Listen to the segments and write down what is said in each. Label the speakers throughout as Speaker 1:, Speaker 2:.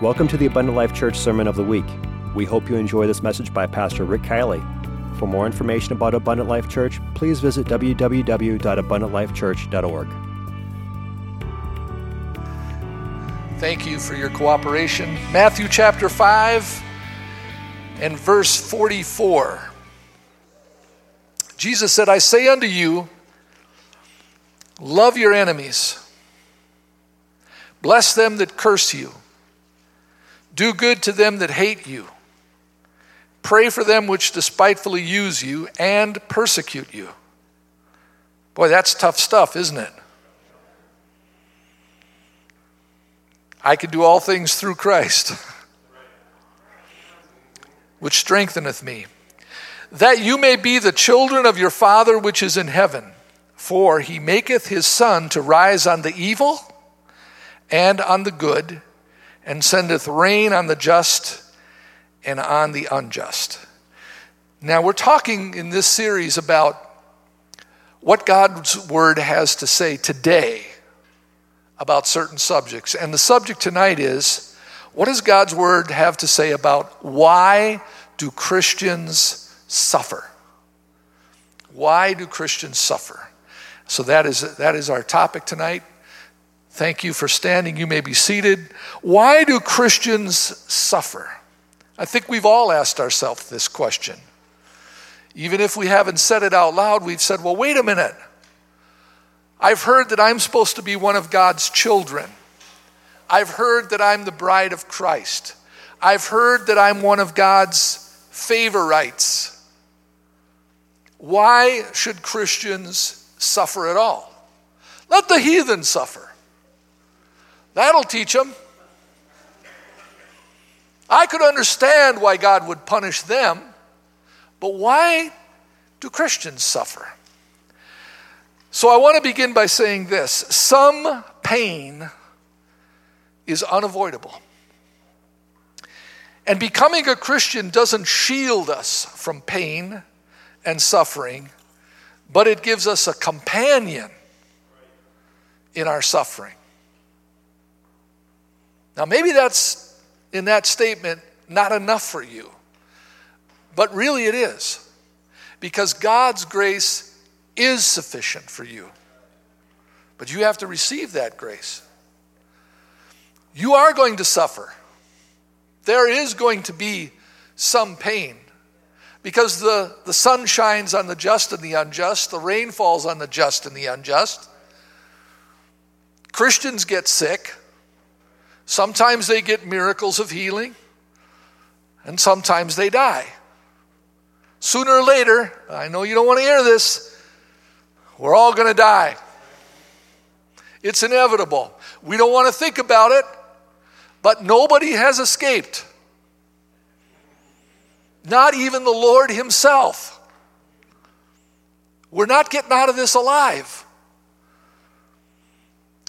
Speaker 1: Welcome to the Abundant Life Church Sermon of the Week. We hope you enjoy this message by Pastor Rick Kielley. For more information about Abundant Life Church, please visit www.abundantlifechurch.org.
Speaker 2: Thank you for your cooperation. Matthew chapter 5 and verse 44. Jesus said, I say unto you, love your enemies, bless them that curse you, do good to them that hate you, pray for them which despitefully use you and persecute you. Boy, that's tough stuff, isn't it? I can do all things through Christ, which strengtheneth me, that you may be the children of your Father which is in heaven. For he maketh his sun to rise on the evil and on the good, and sendeth rain on the just and on the unjust. Now, we're talking in this series about what God's word has to say today about certain subjects. And the subject tonight is what does God's word have to say about why do Christians suffer? Why do Christians suffer? So that is, that is our topic tonight. Thank you for standing. You may be seated. Why do Christians suffer? I think we've all asked ourselves this question. Even if we haven't said it out loud, we've said, well, wait a minute. I've heard that I'm supposed to be one of God's children. I've heard that I'm the bride of Christ. I've heard that I'm one of God's favorites. Why should Christians suffer at all? Let the heathen suffer. That'll teach them. I could understand why God would punish them, but why do Christians suffer? So I want to begin by saying this some pain is unavoidable. And becoming a Christian doesn't shield us from pain and suffering, but it gives us a companion in our suffering. Now, maybe that's in that statement not enough for you, but really it is. Because God's grace is sufficient for you. But you have to receive that grace. You are going to suffer. There is going to be some pain because the, the sun shines on the just and the unjust, the rain falls on the just and the unjust. Christians get sick. Sometimes they get miracles of healing, and sometimes they die. Sooner or later, I know you don't want to hear this, we're all going to die. It's inevitable. We don't want to think about it, but nobody has escaped. Not even the Lord Himself. We're not getting out of this alive.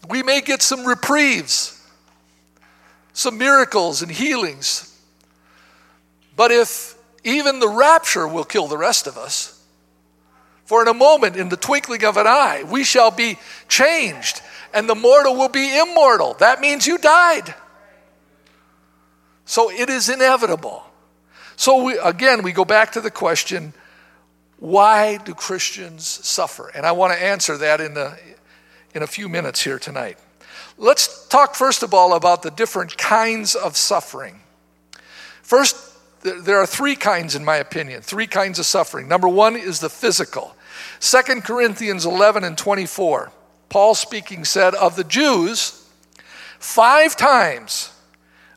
Speaker 2: We may get some reprieves, some miracles and healings, but if even the rapture will kill the rest of us, for in a moment, in the twinkling of an eye, we shall be changed, and the mortal will be immortal. That means you died. So it is inevitable. So we, again, we go back to the question why do Christians suffer? And I want to answer that in, the, in a few minutes here tonight. Let's talk first of all about the different kinds of suffering. First, there are three kinds, in my opinion, three kinds of suffering. Number one is the physical. 2 Corinthians 11 and 24, Paul speaking said, Of the Jews, five times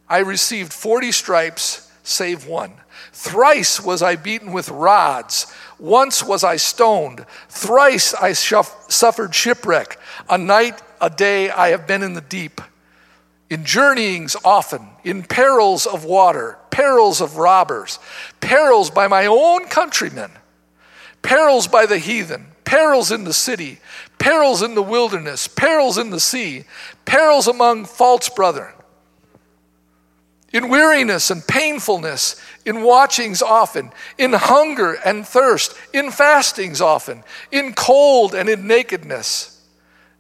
Speaker 2: I received 40 stripes, save one. Thrice was I beaten with rods. Once was I stoned. Thrice I suffered shipwreck. A night, a day I have been in the deep. In journeyings often, in perils of water, perils of robbers, perils by my own countrymen, perils by the heathen, perils in the city, perils in the wilderness, perils in the sea, perils among false brethren. In weariness and painfulness, in watchings often, in hunger and thirst, in fastings often, in cold and in nakedness,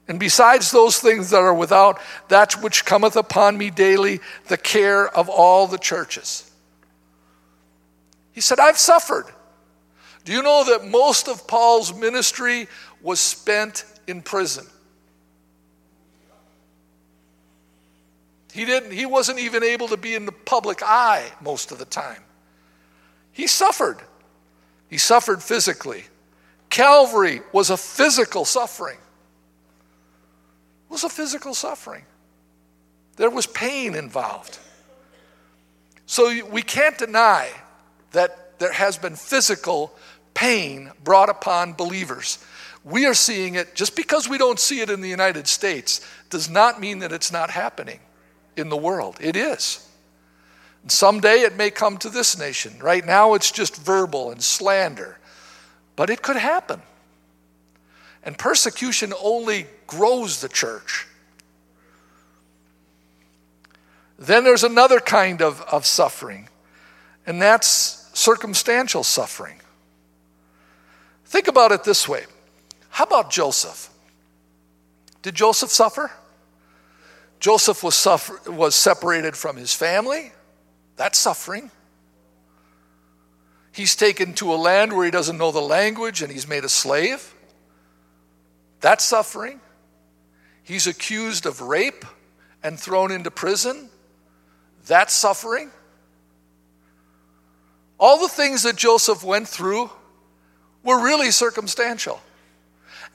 Speaker 2: And besides those things that are without, that which cometh upon me daily, the care of all the churches. He said, I've suffered. Do you know that most of Paul's ministry was spent in prison? He didn't he wasn't even able to be in the public eye most of the time. He suffered. He suffered physically. Calvary was a physical suffering. Was a physical suffering. There was pain involved. So we can't deny that there has been physical pain brought upon believers. We are seeing it, just because we don't see it in the United States, does not mean that it's not happening in the world. It is. And someday it may come to this nation. Right now it's just verbal and slander, but it could happen. And persecution only grows the church. Then there's another kind of, of suffering, and that's circumstantial suffering. Think about it this way How about Joseph? Did Joseph suffer? Joseph was, suffer- was separated from his family. That's suffering. He's taken to a land where he doesn't know the language and he's made a slave. That's suffering. He's accused of rape and thrown into prison. That's suffering. All the things that Joseph went through were really circumstantial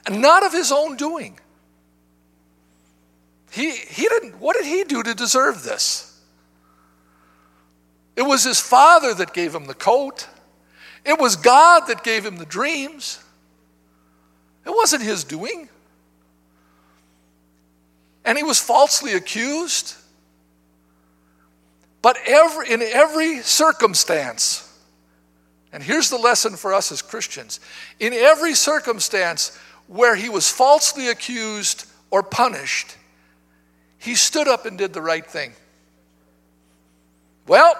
Speaker 2: and not of his own doing. He, he didn't, what did he do to deserve this? It was his father that gave him the coat. It was God that gave him the dreams. It wasn't his doing. And he was falsely accused. But every, in every circumstance, and here's the lesson for us as Christians in every circumstance where he was falsely accused or punished, he stood up and did the right thing. Well,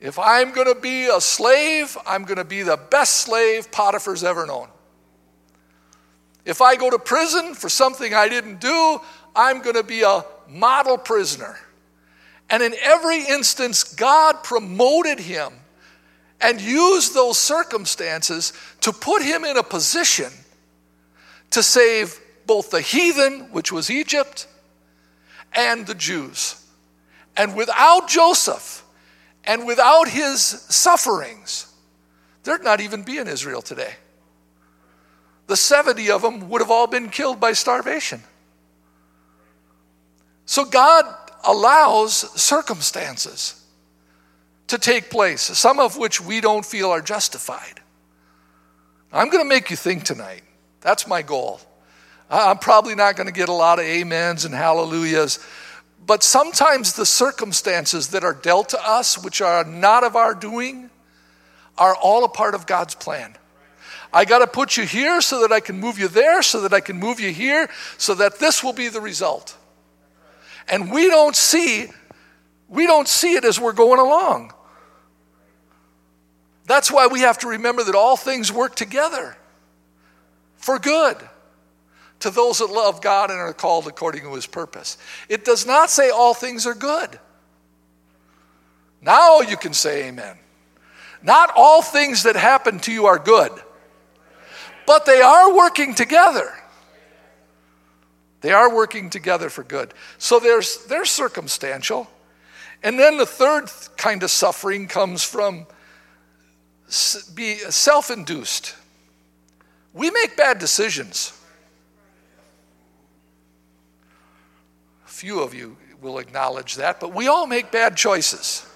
Speaker 2: if I'm going to be a slave, I'm going to be the best slave Potiphar's ever known. If I go to prison for something I didn't do, I'm going to be a model prisoner. And in every instance, God promoted him and used those circumstances to put him in a position to save both the heathen, which was Egypt, and the Jews. And without Joseph and without his sufferings, there'd not even be an Israel today. The 70 of them would have all been killed by starvation. So God allows circumstances to take place, some of which we don't feel are justified. I'm going to make you think tonight. That's my goal. I'm probably not going to get a lot of amens and hallelujahs, but sometimes the circumstances that are dealt to us, which are not of our doing, are all a part of God's plan. I got to put you here so that I can move you there, so that I can move you here, so that this will be the result. And we don't see we don't see it as we're going along. That's why we have to remember that all things work together for good to those that love God and are called according to his purpose. It does not say all things are good. Now you can say amen. Not all things that happen to you are good, but they are working together. They are working together for good. So there's, there's circumstantial. And then the third kind of suffering comes from be self induced. We make bad decisions. A few of you will acknowledge that, but we all make bad choices.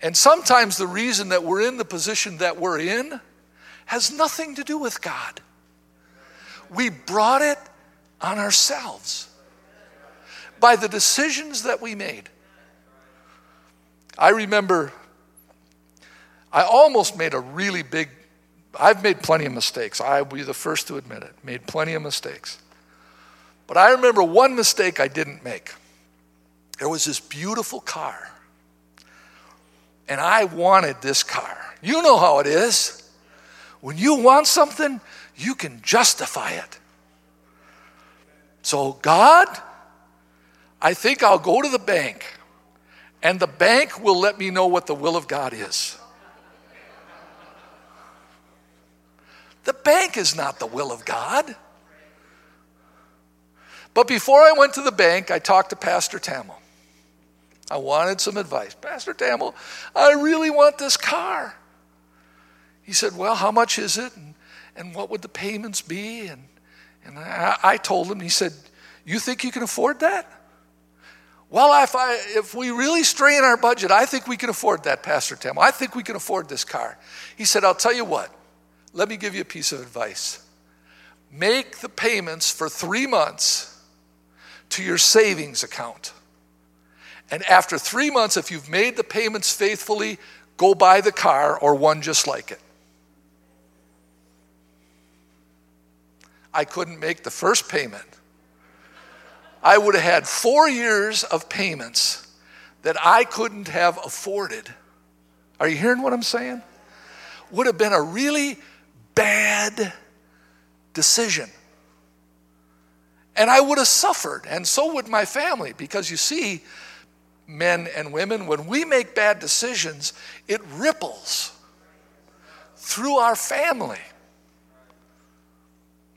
Speaker 2: And sometimes the reason that we're in the position that we're in has nothing to do with God. We brought it on ourselves by the decisions that we made. I remember I almost made a really big I've made plenty of mistakes. I will be the first to admit it. Made plenty of mistakes. But I remember one mistake I didn't make. There was this beautiful car. And I wanted this car. You know how it is. When you want something, you can justify it. So, God, I think I'll go to the bank and the bank will let me know what the will of God is. The bank is not the will of God. But before I went to the bank, I talked to Pastor Tamil. I wanted some advice. Pastor Tamil, I really want this car. He said, Well, how much is it? And, and what would the payments be? And, and I, I told him, he said, You think you can afford that? Well, if, I, if we really strain our budget, I think we can afford that, Pastor Tamil. I think we can afford this car. He said, I'll tell you what, let me give you a piece of advice. Make the payments for three months to your savings account. And after three months, if you've made the payments faithfully, go buy the car or one just like it. I couldn't make the first payment. I would have had four years of payments that I couldn't have afforded. Are you hearing what I'm saying? Would have been a really bad decision. And I would have suffered, and so would my family, because you see, men and women, when we make bad decisions, it ripples through our family.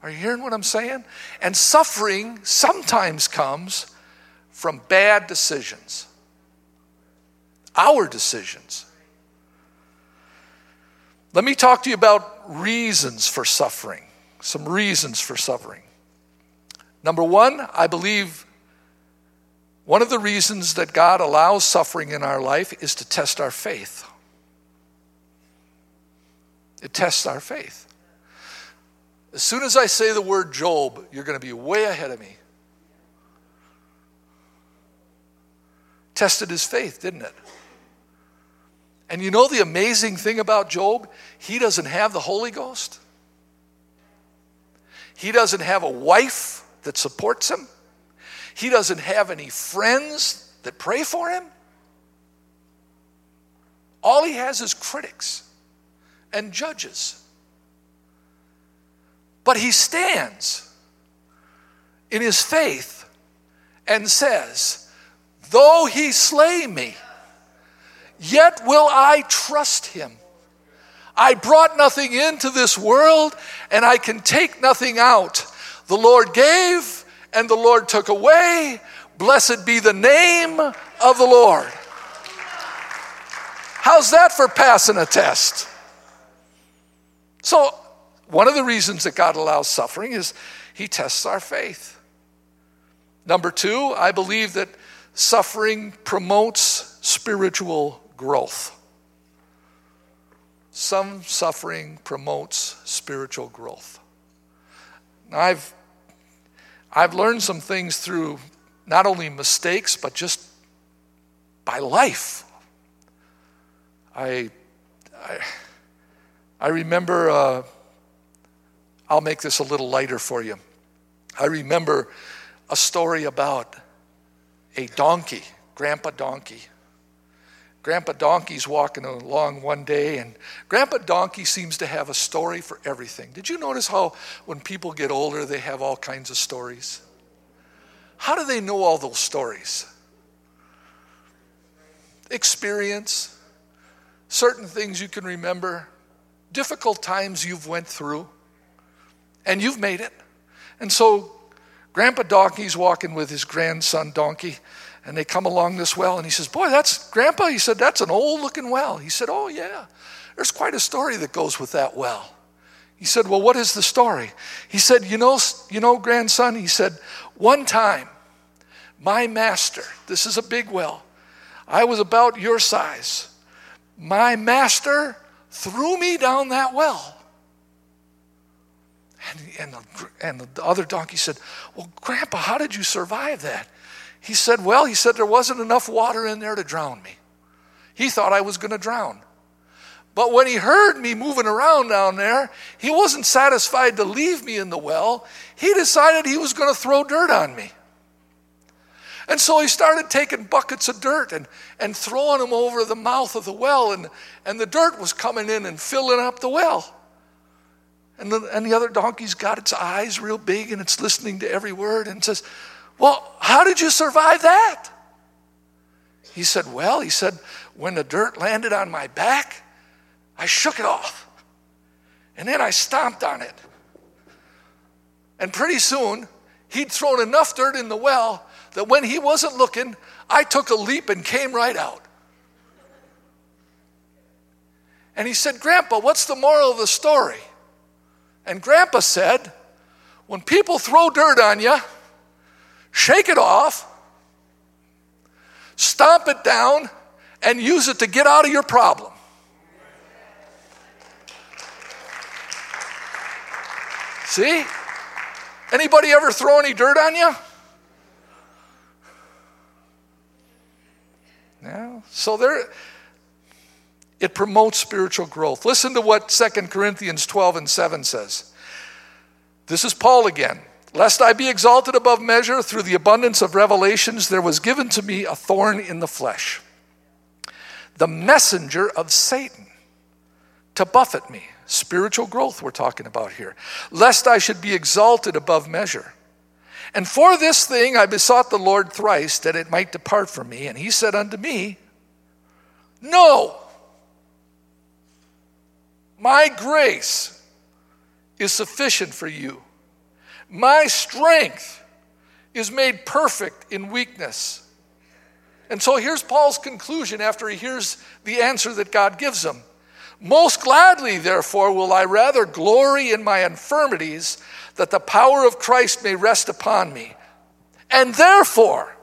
Speaker 2: Are you hearing what I'm saying? And suffering sometimes comes from bad decisions, our decisions. Let me talk to you about reasons for suffering, some reasons for suffering. Number one, I believe one of the reasons that God allows suffering in our life is to test our faith. It tests our faith. As soon as I say the word Job, you're going to be way ahead of me. Tested his faith, didn't it? And you know the amazing thing about Job? He doesn't have the Holy Ghost. He doesn't have a wife that supports him. He doesn't have any friends that pray for him. All he has is critics and judges. But he stands in his faith and says, Though he slay me, yet will I trust him. I brought nothing into this world, and I can take nothing out. The Lord gave, and the Lord took away. Blessed be the name of the Lord. How's that for passing a test? So one of the reasons that God allows suffering is He tests our faith. Number two, I believe that suffering promotes spiritual growth. Some suffering promotes spiritual growth. Now, I've, I've learned some things through not only mistakes, but just by life. I, I, I remember. Uh, I'll make this a little lighter for you. I remember a story about a donkey, Grandpa Donkey. Grandpa Donkey's walking along one day, and Grandpa Donkey seems to have a story for everything. Did you notice how when people get older, they have all kinds of stories? How do they know all those stories? Experience, certain things you can remember, difficult times you've went through and you've made it. And so Grandpa Donkey's walking with his grandson Donkey, and they come along this well, and he says, Boy, that's Grandpa. He said, That's an old looking well. He said, Oh, yeah. There's quite a story that goes with that well. He said, Well, what is the story? He said, You know, you know, grandson, he said, one time, my master, this is a big well, I was about your size. My master threw me down that well. And, and, the, and the other donkey said, Well, Grandpa, how did you survive that? He said, Well, he said, there wasn't enough water in there to drown me. He thought I was going to drown. But when he heard me moving around down there, he wasn't satisfied to leave me in the well. He decided he was going to throw dirt on me. And so he started taking buckets of dirt and, and throwing them over the mouth of the well, and, and the dirt was coming in and filling up the well. And the, and the other donkey's got its eyes real big and it's listening to every word and says, Well, how did you survive that? He said, Well, he said, when the dirt landed on my back, I shook it off. And then I stomped on it. And pretty soon, he'd thrown enough dirt in the well that when he wasn't looking, I took a leap and came right out. And he said, Grandpa, what's the moral of the story? And Grandpa said, When people throw dirt on you, shake it off, stomp it down, and use it to get out of your problem. See? Anybody ever throw any dirt on you? Yeah. So there it promotes spiritual growth. Listen to what 2 Corinthians 12 and 7 says. This is Paul again. Lest I be exalted above measure through the abundance of revelations, there was given to me a thorn in the flesh, the messenger of Satan to buffet me. Spiritual growth, we're talking about here. Lest I should be exalted above measure. And for this thing I besought the Lord thrice that it might depart from me. And he said unto me, No, my grace is sufficient for you. My strength is made perfect in weakness. And so here's Paul's conclusion after he hears the answer that God gives him. Most gladly, therefore, will I rather glory in my infirmities, that the power of Christ may rest upon me. And therefore,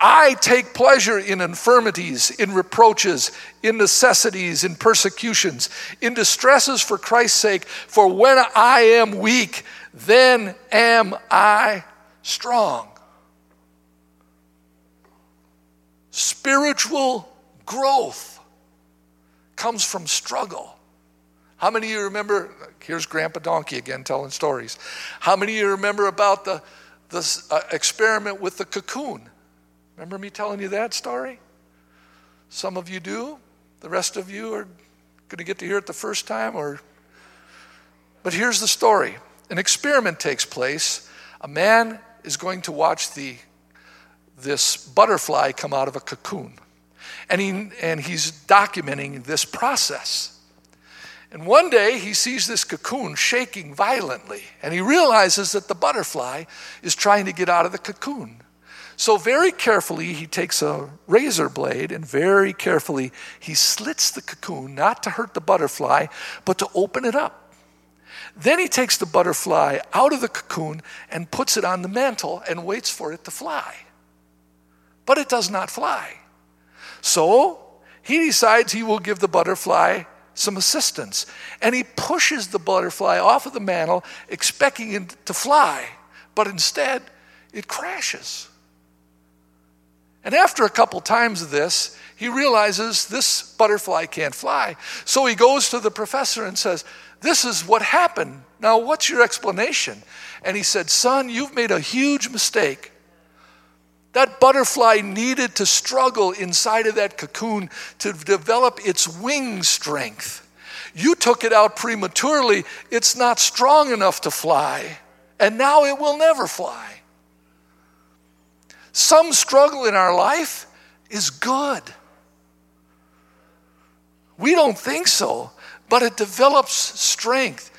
Speaker 2: I take pleasure in infirmities, in reproaches, in necessities, in persecutions, in distresses for Christ's sake. For when I am weak, then am I strong. Spiritual growth comes from struggle. How many of you remember? Here's Grandpa Donkey again telling stories. How many of you remember about the, the uh, experiment with the cocoon? Remember me telling you that story? Some of you do. The rest of you are going to get to hear it the first time or But here's the story. An experiment takes place. A man is going to watch the this butterfly come out of a cocoon. And, he, and he's documenting this process. And one day he sees this cocoon shaking violently, and he realizes that the butterfly is trying to get out of the cocoon. So, very carefully, he takes a razor blade and very carefully he slits the cocoon, not to hurt the butterfly, but to open it up. Then he takes the butterfly out of the cocoon and puts it on the mantle and waits for it to fly. But it does not fly. So he decides he will give the butterfly some assistance. And he pushes the butterfly off of the mantle, expecting it to fly. But instead, it crashes. And after a couple times of this, he realizes this butterfly can't fly. So he goes to the professor and says, This is what happened. Now, what's your explanation? And he said, Son, you've made a huge mistake. That butterfly needed to struggle inside of that cocoon to develop its wing strength. You took it out prematurely, it's not strong enough to fly, and now it will never fly. Some struggle in our life is good. We don't think so, but it develops strength.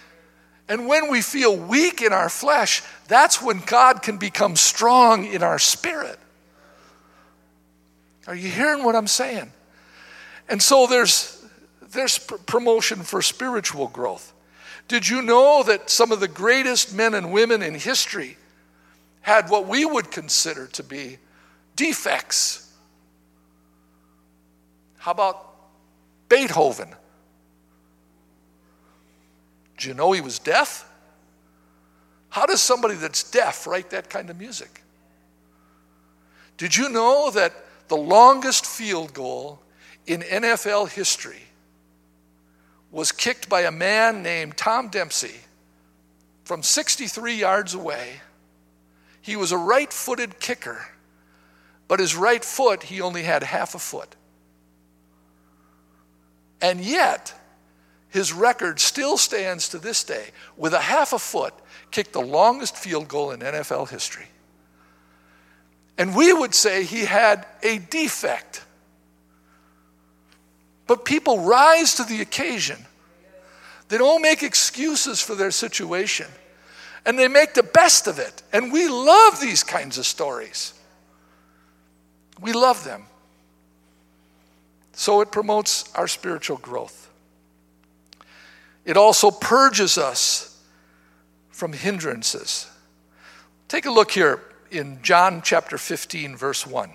Speaker 2: And when we feel weak in our flesh, that's when God can become strong in our spirit. Are you hearing what I'm saying? And so there's, there's promotion for spiritual growth. Did you know that some of the greatest men and women in history had what we would consider to be defects? How about Beethoven? Do you know he was deaf? How does somebody that's deaf write that kind of music? Did you know that the longest field goal in NFL history was kicked by a man named Tom Dempsey from 63 yards away. He was a right footed kicker, but his right foot, he only had half a foot. And yet, his record still stands to this day with a half a foot, kicked the longest field goal in NFL history. And we would say he had a defect. But people rise to the occasion. They don't make excuses for their situation, and they make the best of it. And we love these kinds of stories. We love them. So it promotes our spiritual growth. It also purges us from hindrances. Take a look here in John chapter 15, verse 1.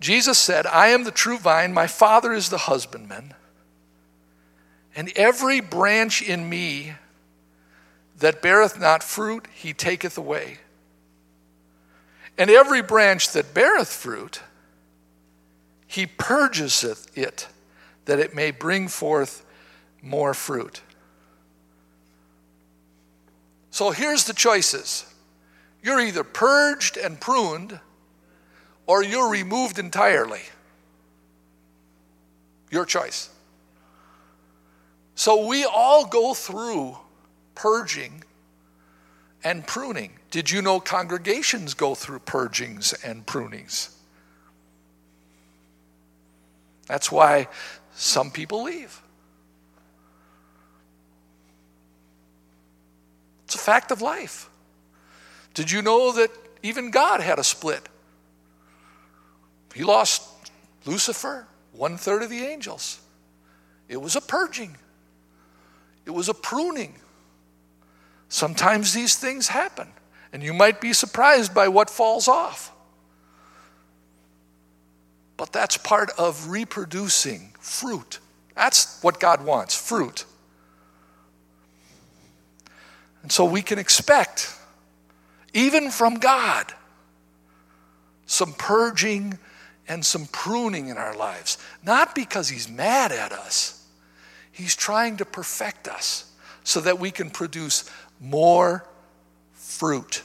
Speaker 2: Jesus said, I am the true vine, my Father is the husbandman, and every branch in me that beareth not fruit, he taketh away. And every branch that beareth fruit, he purgeseth it that it may bring forth more fruit. So here's the choices you're either purged and pruned, or you're removed entirely. Your choice. So we all go through purging and pruning. Did you know congregations go through purgings and prunings? That's why some people leave. It's a fact of life. Did you know that even God had a split? He lost Lucifer, one third of the angels. It was a purging, it was a pruning. Sometimes these things happen, and you might be surprised by what falls off. But that's part of reproducing fruit. That's what God wants fruit. And so we can expect, even from God, some purging and some pruning in our lives. Not because He's mad at us, He's trying to perfect us so that we can produce more fruit.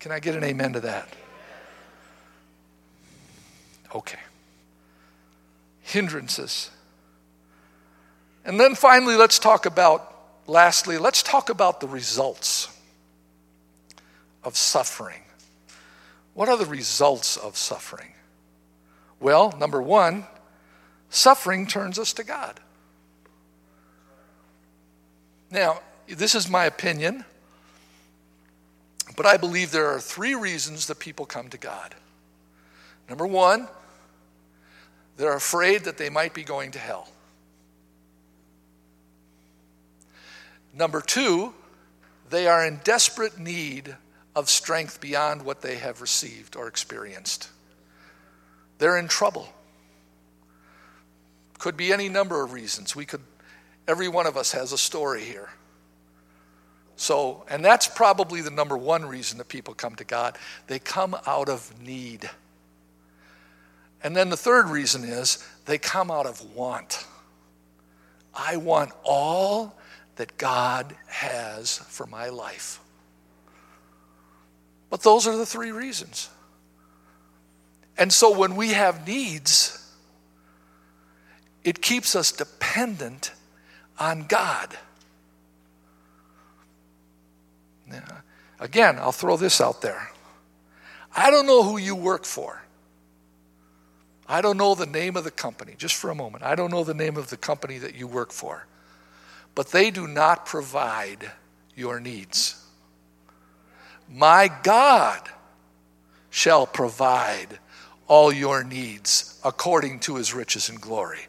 Speaker 2: Can I get an amen to that? Okay. Hindrances. And then finally, let's talk about, lastly, let's talk about the results of suffering. What are the results of suffering? Well, number one, suffering turns us to God. Now, this is my opinion, but I believe there are three reasons that people come to God. Number one, they're afraid that they might be going to hell. Number two, they are in desperate need of strength beyond what they have received or experienced. They're in trouble. Could be any number of reasons. We could, every one of us has a story here. So, and that's probably the number one reason that people come to God. They come out of need. And then the third reason is they come out of want. I want all that God has for my life. But those are the three reasons. And so when we have needs, it keeps us dependent on God. Now, again, I'll throw this out there. I don't know who you work for. I don't know the name of the company, just for a moment. I don't know the name of the company that you work for, but they do not provide your needs. My God shall provide all your needs according to his riches and glory.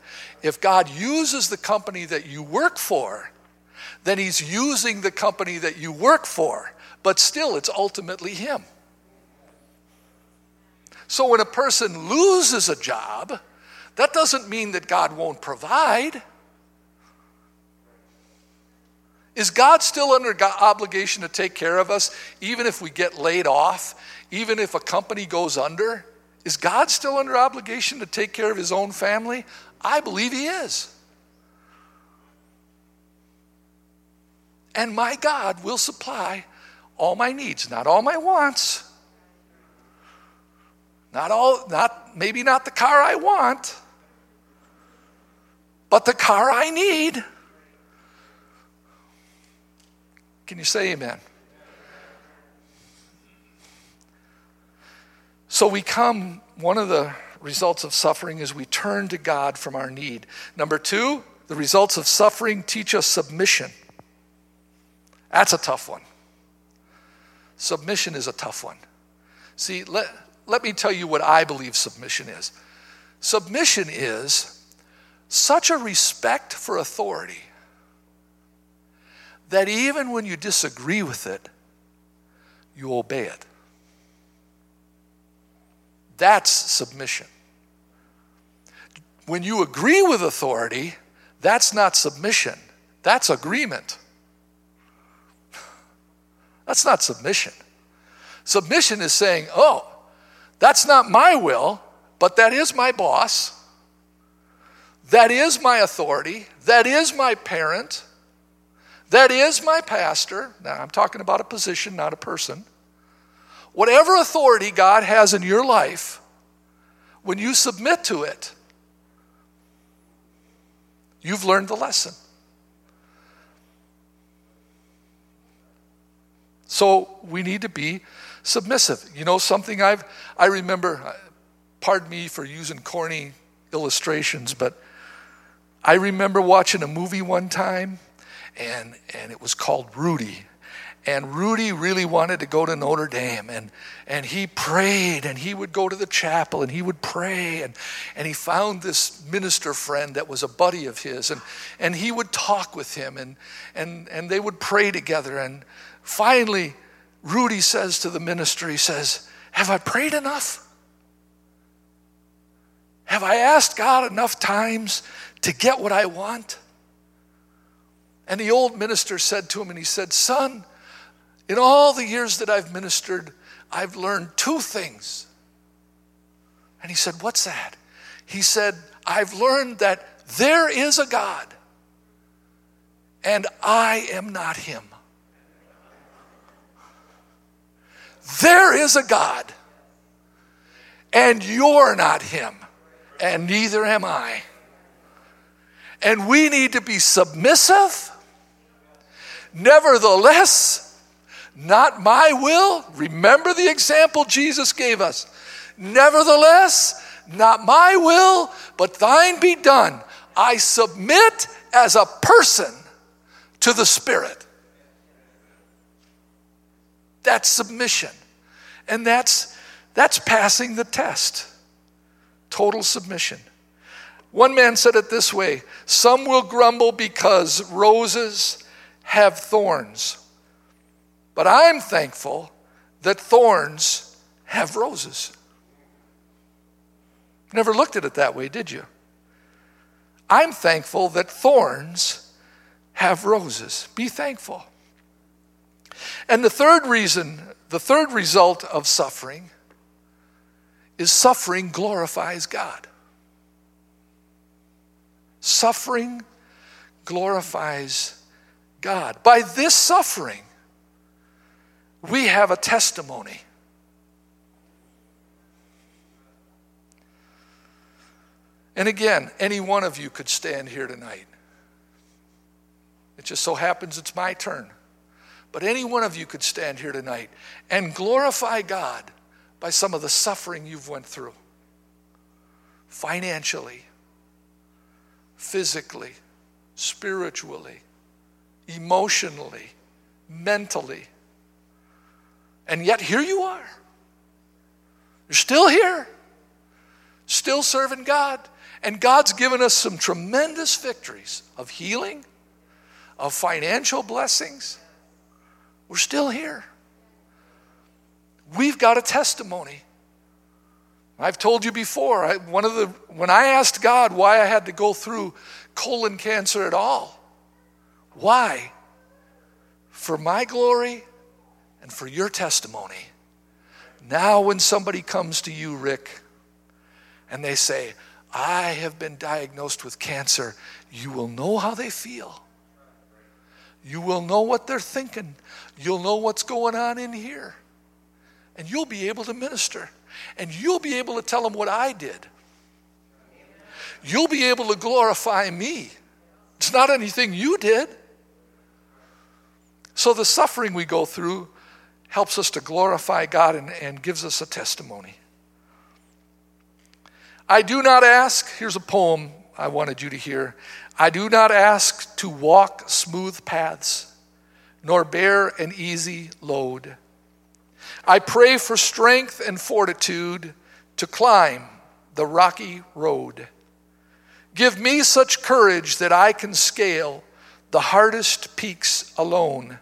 Speaker 2: If God uses the company that you work for, then he's using the company that you work for, but still it's ultimately him. So when a person loses a job, that doesn't mean that God won't provide. Is God still under obligation to take care of us even if we get laid off, even if a company goes under? Is God still under obligation to take care of his own family? I believe he is. And my God will supply all my needs, not all my wants, not all, not maybe not the car I want, but the car I need. Can you say amen? So we come, one of the results of suffering is we turn to God from our need. Number two, the results of suffering teach us submission. That's a tough one. Submission is a tough one. See, let, let me tell you what I believe submission is. Submission is such a respect for authority that even when you disagree with it, you obey it. That's submission. When you agree with authority, that's not submission, that's agreement. That's not submission. Submission is saying, oh, that's not my will, but that is my boss. That is my authority. That is my parent. That is my pastor. Now, I'm talking about a position, not a person. Whatever authority God has in your life, when you submit to it, you've learned the lesson. So we need to be submissive. You know something I've I remember uh, pardon me for using corny illustrations, but I remember watching a movie one time and and it was called Rudy. And Rudy really wanted to go to Notre Dame and and he prayed and he would go to the chapel and he would pray and and he found this minister friend that was a buddy of his and and he would talk with him and and and they would pray together and finally Rudy says to the minister, he says, Have I prayed enough? Have I asked God enough times to get what I want? And the old minister said to him, and he said, Son, in all the years that I've ministered, I've learned two things. And he said, What's that? He said, I've learned that there is a God, and I am not him. There is a God, and you're not Him, and neither am I. And we need to be submissive. Nevertheless, not my will. Remember the example Jesus gave us. Nevertheless, not my will, but thine be done. I submit as a person to the Spirit. That's submission. And that's, that's passing the test. Total submission. One man said it this way Some will grumble because roses have thorns. But I'm thankful that thorns have roses. Never looked at it that way, did you? I'm thankful that thorns have roses. Be thankful. And the third reason, the third result of suffering is suffering glorifies God. Suffering glorifies God. By this suffering, we have a testimony. And again, any one of you could stand here tonight. It just so happens it's my turn. But any one of you could stand here tonight and glorify God by some of the suffering you've went through. Financially, physically, spiritually, emotionally, mentally. And yet here you are. You're still here, still serving God. And God's given us some tremendous victories of healing, of financial blessings, we're still here. We've got a testimony. I've told you before, I, one of the, when I asked God why I had to go through colon cancer at all, why? For my glory and for your testimony. Now, when somebody comes to you, Rick, and they say, I have been diagnosed with cancer, you will know how they feel. You will know what they're thinking. You'll know what's going on in here. And you'll be able to minister. And you'll be able to tell them what I did. you'll be able to glorify me. It's not anything you did. So the suffering we go through helps us to glorify God and, and gives us a testimony. I do not ask, here's a poem I wanted you to hear. I do not ask to walk smooth paths, nor bear an easy load. I pray for strength and fortitude to climb the rocky road. Give me such courage that I can scale the hardest peaks alone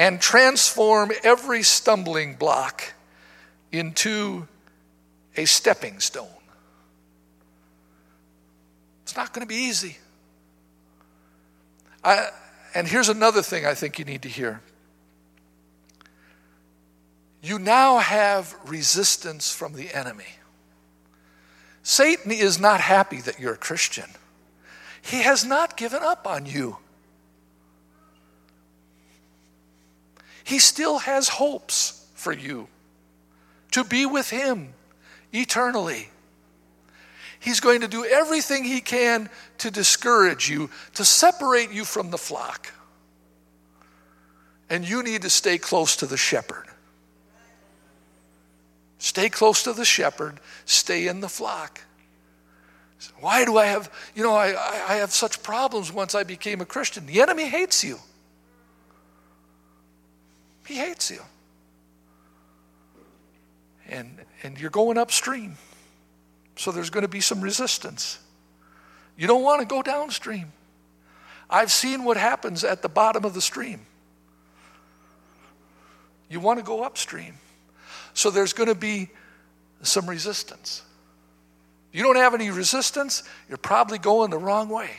Speaker 2: and transform every stumbling block into a stepping stone. It's not going to be easy. I, and here's another thing I think you need to hear. You now have resistance from the enemy. Satan is not happy that you're a Christian. He has not given up on you. He still has hopes for you to be with him eternally. He's going to do everything he can to discourage you, to separate you from the flock. And you need to stay close to the shepherd. Stay close to the shepherd, stay in the flock. Why do I have, you know, I, I have such problems once I became a Christian? The enemy hates you. He hates you. And, and you're going upstream. So there's going to be some resistance. You don't want to go downstream. I've seen what happens at the bottom of the stream. You want to go upstream. So there's going to be some resistance. You don't have any resistance, you're probably going the wrong way.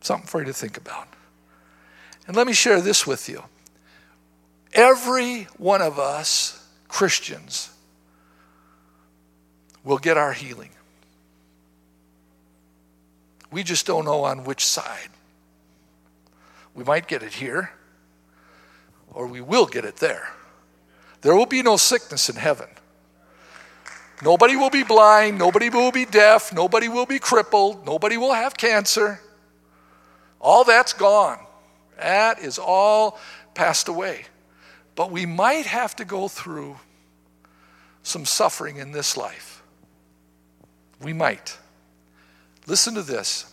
Speaker 2: Something for you to think about. And let me share this with you. Every one of us, Christians, will get our healing. We just don't know on which side. We might get it here, or we will get it there. There will be no sickness in heaven. Nobody will be blind, nobody will be deaf, nobody will be crippled, nobody will have cancer. All that's gone. That is all passed away. But we might have to go through some suffering in this life. We might. Listen to this.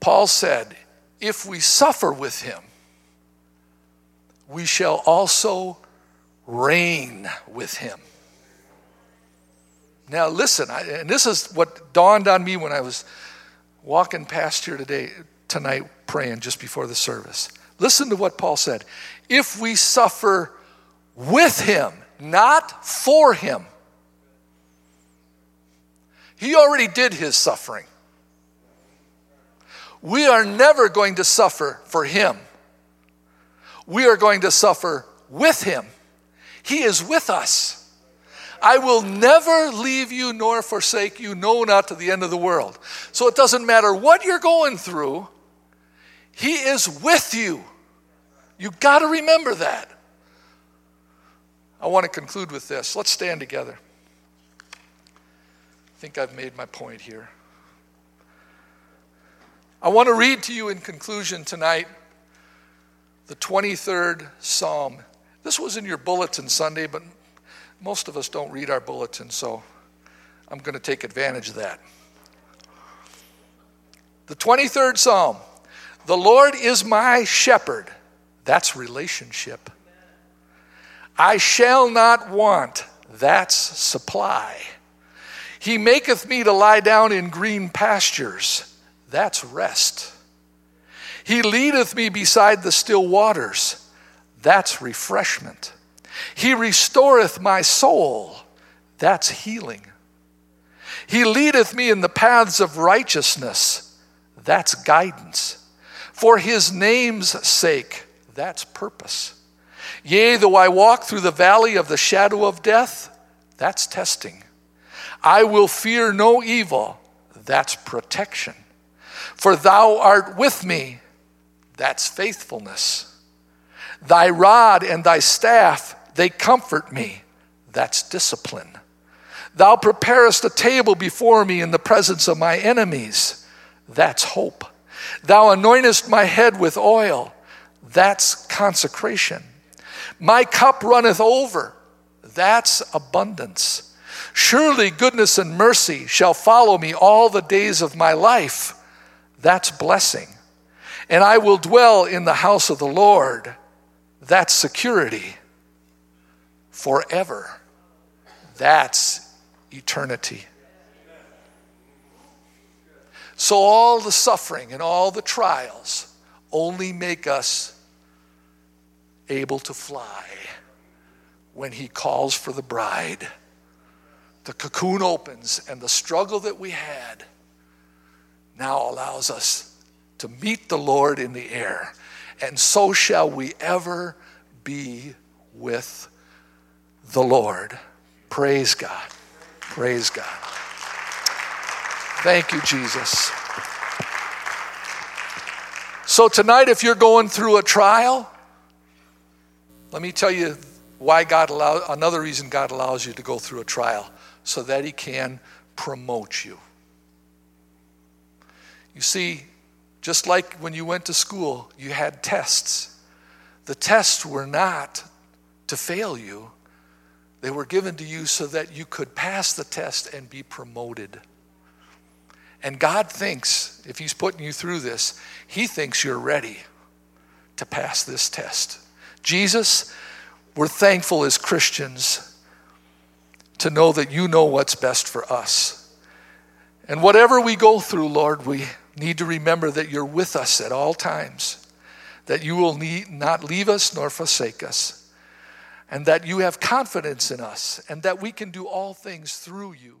Speaker 2: Paul said, If we suffer with him, we shall also reign with him. Now, listen, I, and this is what dawned on me when I was walking past here today, tonight, praying just before the service. Listen to what Paul said. If we suffer with him, not for him, he already did his suffering. We are never going to suffer for him we are going to suffer with him. He is with us. I will never leave you nor forsake you, no, not to the end of the world. So it doesn't matter what you're going through, He is with you. You got to remember that. I want to conclude with this. Let's stand together. I think I've made my point here. I want to read to you in conclusion tonight the 23rd Psalm. This was in your bulletin Sunday, but most of us don't read our bulletin, so I'm going to take advantage of that. The 23rd Psalm The Lord is my shepherd. That's relationship. I shall not want. That's supply. He maketh me to lie down in green pastures. That's rest. He leadeth me beside the still waters. That's refreshment. He restoreth my soul. That's healing. He leadeth me in the paths of righteousness. That's guidance. For his name's sake, that's purpose. Yea, though I walk through the valley of the shadow of death, that's testing. I will fear no evil, that's protection. For thou art with me, that's faithfulness. Thy rod and thy staff, they comfort me. That's discipline. Thou preparest a table before me in the presence of my enemies. That's hope. Thou anointest my head with oil. That's consecration. My cup runneth over. That's abundance. Surely goodness and mercy shall follow me all the days of my life. That's blessing. And I will dwell in the house of the Lord. That's security forever. That's eternity. So, all the suffering and all the trials only make us able to fly when He calls for the bride. The cocoon opens, and the struggle that we had now allows us to meet the Lord in the air. And so shall we ever be with the Lord. Praise God. Praise God. Thank you, Jesus. So, tonight, if you're going through a trial, let me tell you why God allows, another reason God allows you to go through a trial, so that He can promote you. You see, just like when you went to school, you had tests. The tests were not to fail you, they were given to you so that you could pass the test and be promoted. And God thinks, if He's putting you through this, He thinks you're ready to pass this test. Jesus, we're thankful as Christians to know that you know what's best for us. And whatever we go through, Lord, we need to remember that you're with us at all times, that you will need, not leave us nor forsake us and that you have confidence in us, and that we can do all things through you.